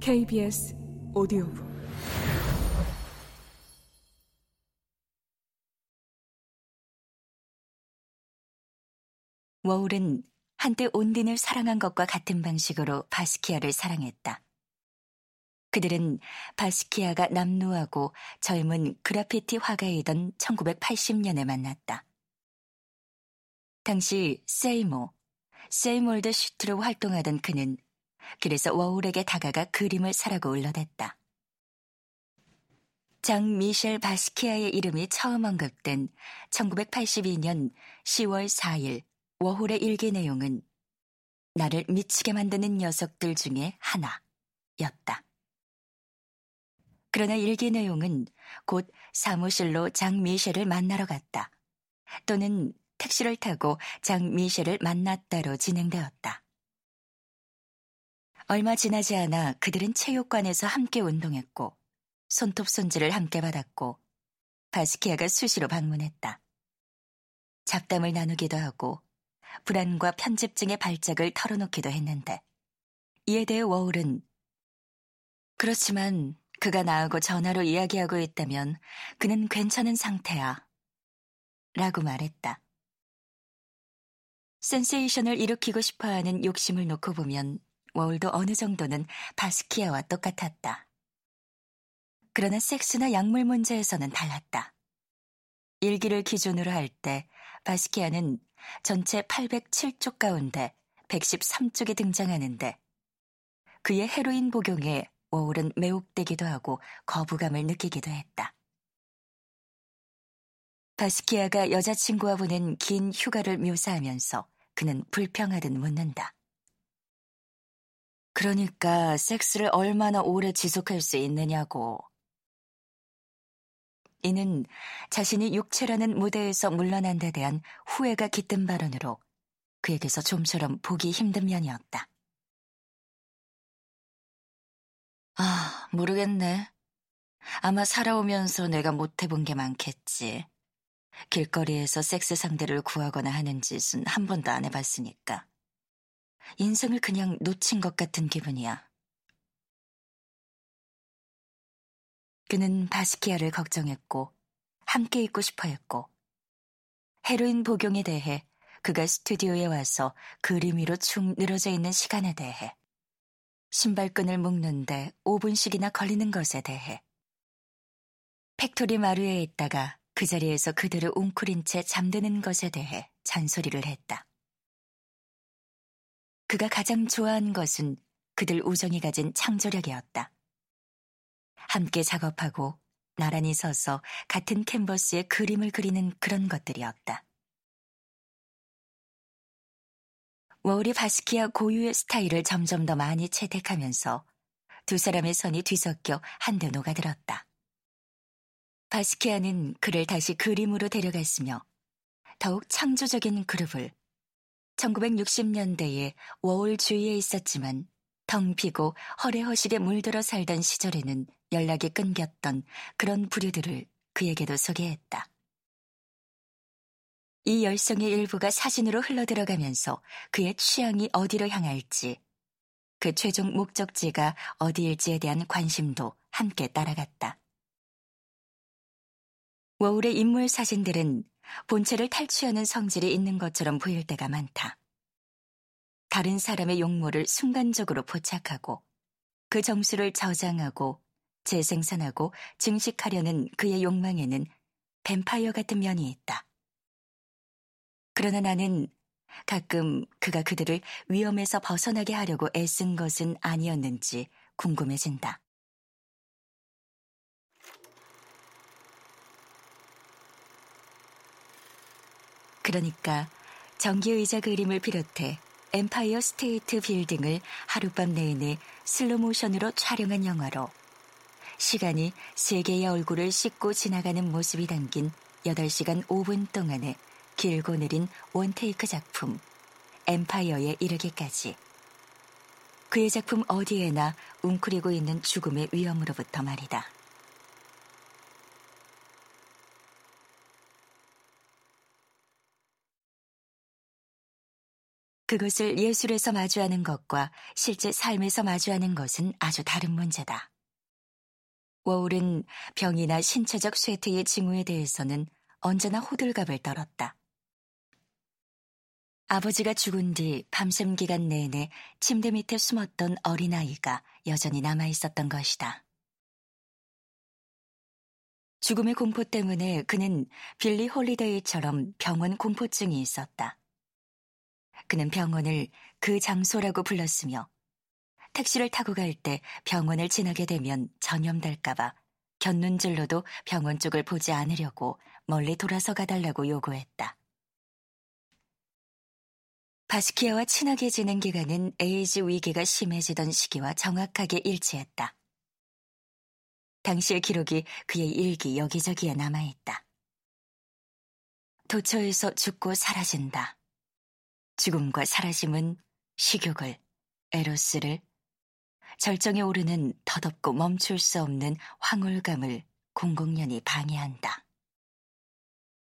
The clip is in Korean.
KBS 오디오북 워울은 한때 온딘을 사랑한 것과 같은 방식으로 바스키아를 사랑했다. 그들은 바스키아가 남루하고 젊은 그라피티 화가이던 1980년에 만났다. 당시 세이모, 세이몰드 슈트로 활동하던 그는 그래서 워울에게 다가가 그림을 사라고 울러댔다. 장 미셸 바스키아의 이름이 처음 언급된 1982년 10월 4일 워홀의 일기 내용은 나를 미치게 만드는 녀석들 중에 하나였다. 그러나 일기 내용은 곧 사무실로 장 미셸을 만나러 갔다. 또는 택시를 타고 장 미셸을 만났다로 진행되었다. 얼마 지나지 않아 그들은 체육관에서 함께 운동했고 손톱 손질을 함께 받았고 바스키아가 수시로 방문했다. 잡담을 나누기도 하고 불안과 편집증의 발작을 털어놓기도 했는데 이에 대해 워울은 그렇지만 그가 나하고 전화로 이야기하고 있다면 그는 괜찮은 상태야. 라고 말했다. 센세이션을 일으키고 싶어 하는 욕심을 놓고 보면 워울도 어느 정도는 바스키아와 똑같았다. 그러나 섹스나 약물 문제에서는 달랐다. 일기를 기준으로 할 때 바스키아는 전체 807쪽 가운데 113쪽에 등장하는데 그의 헤로인 복용에 워울은 매혹되기도 하고 거부감을 느끼기도 했다. 바스키아가 여자친구와 보낸 긴 휴가를 묘사하면서 그는 불평하듯 묻는다. 그러니까 섹스를 얼마나 오래 지속할 수 있느냐고. 이는 자신이 육체라는 무대에서 물러난 데 대한 후회가 깃든 발언으로 그에게서 좀처럼 보기 힘든 면이었다. 아, 모르겠네. 아마 살아오면서 내가 못해본 게 많겠지. 길거리에서 섹스 상대를 구하거나 하는 짓은 한 번도 안 해봤으니까. 인생을 그냥 놓친 것 같은 기분이야. 그는 바스키아를 걱정했고 함께 있고 싶어 했고 헤로인 복용에 대해 그가 스튜디오에 와서 그림 위로 축 늘어져 있는 시간에 대해 신발끈을 묶는데 5분씩이나 걸리는 것에 대해 팩토리 마루에 있다가 그 자리에서 그들을 웅크린 채 잠드는 것에 대해 잔소리를 했다. 그가 가장 좋아한 것은 그들 우정이 가진 창조력이었다. 함께 작업하고 나란히 서서 같은 캔버스에 그림을 그리는 그런 것들이었다. 워리 바스키아 고유의 스타일을 점점 더 많이 채택하면서 두 사람의 선이 뒤섞여 한데 녹아들었다. 바스키아는 그를 다시 그림으로 데려갔으며 더욱 창조적인 그룹을 1960년대에 워홀 주위에 있었지만 텅 비고 허례허식에 물들어 살던 시절에는 연락이 끊겼던 그런 부류들을 그에게도 소개했다. 이 열성의 일부가 사진으로 흘러들어가면서 그의 취향이 어디로 향할지, 그 최종 목적지가 어디일지에 대한 관심도 함께 따라갔다. 워울의 인물 사진들은 본체를 탈취하는 성질이 있는 것처럼 보일 때가 많다. 다른 사람의 용모를 순간적으로 포착하고 그 정수를 저장하고 재생산하고 증식하려는 그의 욕망에는 뱀파이어 같은 면이 있다. 그러나 나는 가끔 그가 그들을 위험에서 벗어나게 하려고 애쓴 것은 아니었는지 궁금해진다. 그러니까 전기의자 그림을 비롯해 엠파이어 스테이트 빌딩을 하룻밤 내내 슬로모션으로 촬영한 영화로 시간이 세계의 얼굴을 씻고 지나가는 모습이 담긴 8시간 5분 동안의 길고 느린 원테이크 작품 엠파이어에 이르기까지 그의 작품 어디에나 웅크리고 있는 죽음의 위험으로부터 말이다. 그것을 예술에서 마주하는 것과 실제 삶에서 마주하는 것은 아주 다른 문제다. 워울은 병이나 신체적 쇠퇴의 징후에 대해서는 언제나 호들갑을 떨었다. 아버지가 죽은 뒤 밤샘 기간 내내 침대 밑에 숨었던 어린아이가 여전히 남아 있었던 것이다. 죽음의 공포 때문에 그는 빌리 홀리데이처럼 병원 공포증이 있었다. 그는 병원을 그 장소라고 불렀으며 택시를 타고 갈 때 병원을 지나게 되면 전염될까봐 곁눈질로도 병원 쪽을 보지 않으려고 멀리 돌아서 가달라고 요구했다. 바스키아와 친하게 지낸 기간은 에이즈 위기가 심해지던 시기와 정확하게 일치했다. 당시의 기록이 그의 일기 여기저기에 남아있다. 도처에서 죽고 사라진다. 죽음과 사라짐은 식욕을, 에로스를, 절정에 오르는 덧없고 멈출 수 없는 황홀감을 공공연히 방해한다.